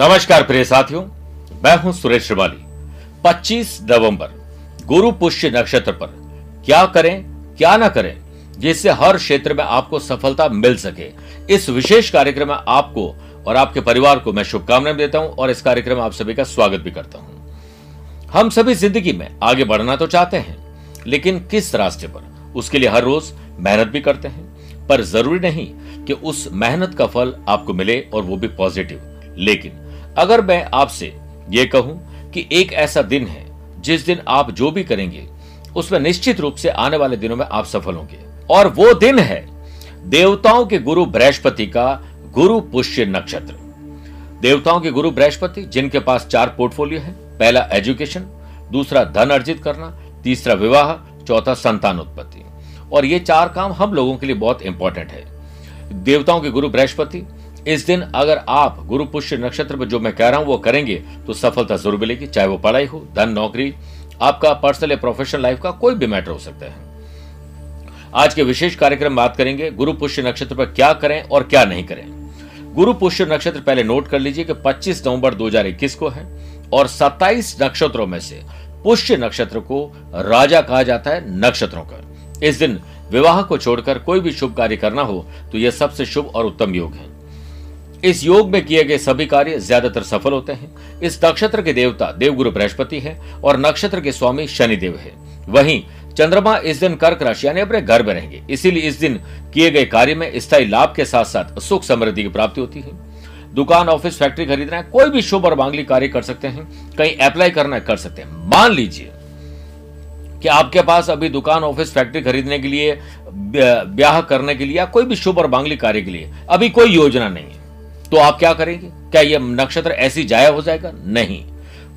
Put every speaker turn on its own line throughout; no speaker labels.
नमस्कार प्रिय साथियों, मैं हूँ सुरेश श्रिवाली। 25 नवंबर, गुरु पुष्य नक्षत्र पर। क्या करें, क्या ना करें, जिससे हर क्षेत्र में आपको सफलता मिल सके। इस विशेष कार्यक्रम में आपको और आपके परिवार को मैं शुभकामनाएँ देता हूँ और इस कार्यक्रम में आप सभी का स्वागत भी करता हूँ। हम सभी ज़िंदगी में आगे बढ़ना तो चाहते हैं, लेकिन किस रास्ते पर? उसके लिए हर रोज मेहनत भी करते हैं। पर ज़रूरी नहीं कि उस मेहनत का फल आपको मिले और वो भी पॉजिटिव। लेकिन अगर मैं आपसे ये कहूँ कि एक ऐसा दिन है, जिस दिन आप जो भी करेंगे, उसमें निश्चित रूप से आने वाले दिनों में आप सफल होंगे। और वो दिन है देवताओं के गुरु बृहस्पति का गुरु पुष्य नक्षत्र। देवताओं के गुरु बृहस्पति, जिनके पास चार पोर्टफोलियो है, पहला एजुकेशन, दूसरा धन अर्जित करना, तीसरा विवाह, चौथा संतान उत्पत्ति। और ये चार काम हम लोगों के लिए बहुत इंपॉर्टेंट है। देवताओं के गुरु बृहस्पति इस दिन अगर आप गुरु पुष्य नक्षत्र पर जो मैं कह रहा हूँ वो करेंगे तो सफलता ज़रूर मिलेगी, चाहे वो पढ़ाई हो, धन, नौकरी, आपका पर्सनल या प्रोफेशनल लाइफ का कोई भी मैटर हो सकता है। आज के विशेष कार्यक्रम बात करेंगे, गुरु पुष्य नक्षत्र पर क्या करें और क्या नहीं करें। गुरु पुष्य नक्षत्र पहले नोट कर लीजिए कि 25 नवंबर 2021 को है और 27 नक्षत्रों में से पुष्य नक्षत्र को राजा कहा जाता है नक्षत्रों का। इस दिन विवाह को छोड़कर कोई भी शुभ कार्य करना हो तो यह सबसे शुभ और उत्तम योग है। इस योग में किए गए सभी कार्य ज़्यादातर सफल होते हैं। इस नक्षत्र के देवता देवगुरु बृहस्पति है और नक्षत्र के स्वामी शनिदेव है। वहीं चंद्रमा इस दिन कर्क राशि यानी अपने घर में रहेंगे। इसीलिए इस दिन किए गए कार्य में स्थायी लाभ के साथ साथ सुख समृद्धि की प्राप्ति होती है। दुकान, ऑफ़िस, फैक्ट्री खरीदना है, कोई भी शुभ और मांगली कार्य कर सकते हैं। कहीं अप्लाई करना है, कर सकते हैं। मान लीजिए कि आपके पास अभी दुकान, ऑफ़िस, फैक्ट्री खरीदने के लिए ब्याह करने के लिए या कोई भी शुभ और मांगली कार्य के लिए अभी कोई योजना नहीं है। तो आप क्या करेंगे? क्या यह नक्षत्र ऐसी जाया हो जाएगा? नहीं।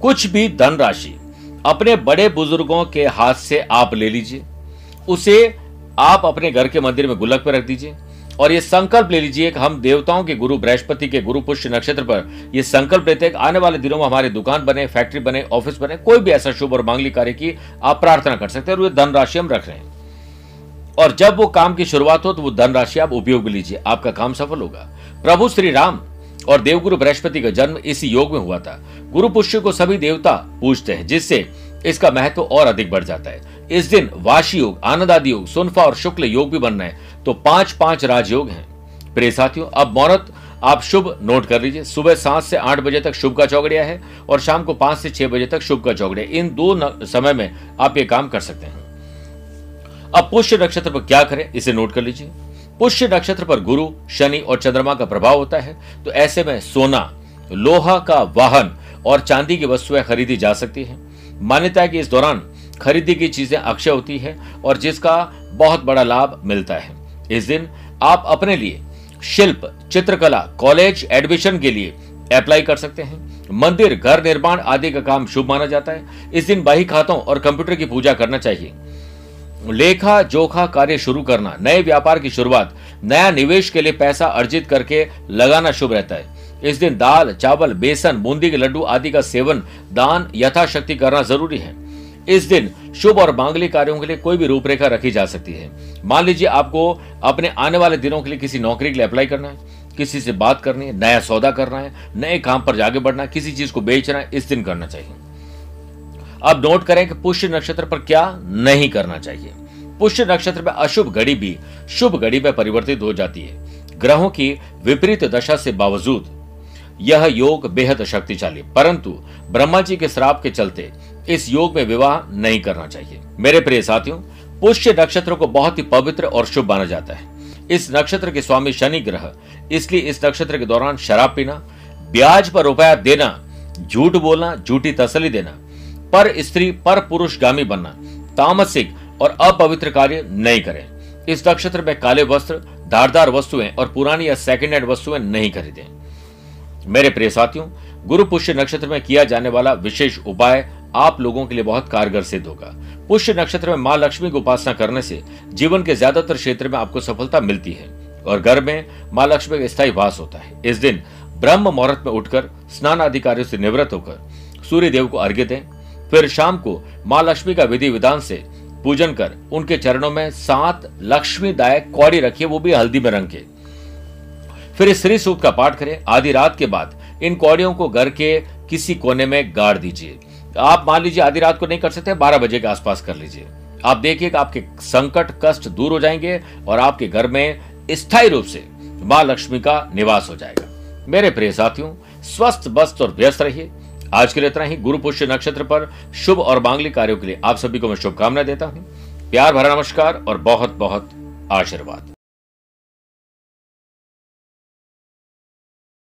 कुछ भी धनराशि अपने बड़े बुज़ुर्गों के हाथ से आप ले लीजिए। उसे आप अपने घर के मंदिर में गुलक पर रख दीजिए। और ये संकल्प ले लीजिए कि हम देवताओं के गुरु, बृहस्पति के गुरु, पुष्य नक्षत्र पर ये संकल्प लेते हैं कि आने वाले दिनों में हमारी दुकान बने, फैक्ट्री बने, ऑफ़िस बने, कोई भी ऐसा शुभ और मांगली कार्य की आप प्रार्थना कर सकते हैं और ये धनराशि हम रख रहे हैं। और जब वो काम की शुरुआत हो तो वो धनराशि आप उपयोग लीजिए। आपका काम सफल होगा। प्रभु श्री राम और देवगुरु बृहस्पति का जन्म इसी योग में हुआ था। गुरु पुष्य को सभी देवता पूजते हैं, जिससे इसका महत्व और अधिक बढ़ जाता है। इस दिन वाशी योग आनंद आदि योग, सुनफा और शुक्ल योग भी बन रहे हैं। तो पाँच पाँच राजयोग हैं। प्रिय साथियों, अब मुहूर्त आप शुभ नोट कर लीजिए। सुबह सात से आठ बजे तक शुभ का चौगड़िया है और शाम को पाँच से छह बजे तक शुभ का चौगड़िया इन दो समय में आप ये काम कर सकते हैं। अब पुष्य नक्षत्र पर क्या करें, इसे नोट कर लीजिए। पुष्य नक्षत्र पर गुरु, शनि और चंद्रमा का प्रभाव होता है तो ऐसे में सोना, लोहा का वाहन और चांदी की वस्तुएँ खरीदी जा सकती है। मान्यता है कि इस दौरान खरीदी की चीज़ें अक्षय होती है और जिसका बहुत बड़ा लाभ मिलता है। इस दिन आप अपने लिए शिल्प, चित्रकला, कॉलेज, एडमिशन के लिए अप्लाई कर सकते हैं। मंदिर, घर निर्माण आदि का काम शुभ माना जाता है। इस दिन बाही खातों और कंप्यूटर की पूजा करना चाहिए। लेखा, जोखा कार्य शुरू करना, नए व्यापार की शुरुआत, नया निवेश के लिए पैसा अर्जित करके लगाना शुभ रहता है। इस दिन दाल, चावल, बेसन, बूंदी के लड्डू आदि का सेवन, दान, यथाशक्ति करना ज़रूरी है। इस दिन शुभ और मांगली कार्यों के लिए कोई भी रूपरेखा रखी जा सकती है। मान लीजिए आपको अपने आने वाले दिनों के लिए किसी नौकरी के लिए अप्लाई करना है, किसी से बात करनी है, नया सौदा करना है, नए काम पर आगे बढ़ना है, किसी चीज़ को बेचना है, इस दिन करना चाहिए। अब नोट करें कि पुष्य नक्षत्र पर क्या नहीं करना चाहिए। पुष्य नक्षत्र में अशुभ घड़ी भी शुभ घड़ी में परिवर्तित हो जाती है। ग्रहों की विपरीत दशा से बावजूद यह योग बेहद शक्तिशाली। परंतु ब्रह्मा जी के श्राप के चलते इस योग में विवाह नहीं करना चाहिए। मेरे प्रिय साथियों, पुष्य नक्षत्र को बहुत ही पवित्र और शुभ माना जाता है। इस नक्षत्र के स्वामी शनि ग्रह, इसलिए इस नक्षत्र के दौरान शराब पीना, ब्याज पर रुपया देना, झूठ बोलना, झूठी तसली देना पर स्त्री, पर पुरुष गामी बनना, तामसिक और अपवित्र कार्य नहीं करें। इस नक्षत्र में काले वस्त्र, धारदार वस्तुएँ और पुरानी या सेकेंड हैंड वस्तुएँ नहीं खरीदें। मेरे प्रिय साथियों, गुरु पुष्य नक्षत्र में किया जाने वाला विशेष उपाय आप लोगों के लिए बहुत कारगर सिद्ध होगा। पुष्य नक्षत्र में माँ लक्ष्मी की उपासना करने से जीवन के ज़्यादातर क्षेत्र में आपको सफलता मिलती है और घर में माँ लक्ष्मी का स्थायी वास होता है। इस दिन ब्रह्म मुहूर्त में उठकर स्नान अधिकारियों से निवृत्त होकर सूर्य देव को अर्घ्य दें फिर शाम को माँ लक्ष्मी का विधि विधान से पूजन कर उनके चरणों में सात लक्ष्मीदायक कौड़ी रखिए, वो भी हल्दी में रंग के। फिर श्री सूक्त का पाठ करें। आधी रात के बाद इन कौड़ियों को घर के किसी कोने में गाड़ दीजिए। आप मान लीजिए आधी रात को नहीं कर सकते, बारह बजे के आसपास कर लीजिए। आप देखिएगा आपके संकट, कष्ट दूर हो जाएँगे और आपके घर में स्थायी रूप से माँ लक्ष्मी का निवास हो जाएगा। मेरे प्रिय साथियों, स्वस्थ, बस्त और व्यस्त रहिए। आज के लिए इतना ही। गुरु पुष्य नक्षत्र पर शुभ और मांगलिक कार्यों के लिए आप सभी को मैं शुभकामनाएँ देता हूँ। प्यार भरा नमस्कार और बहुत बहुत आशीर्वाद।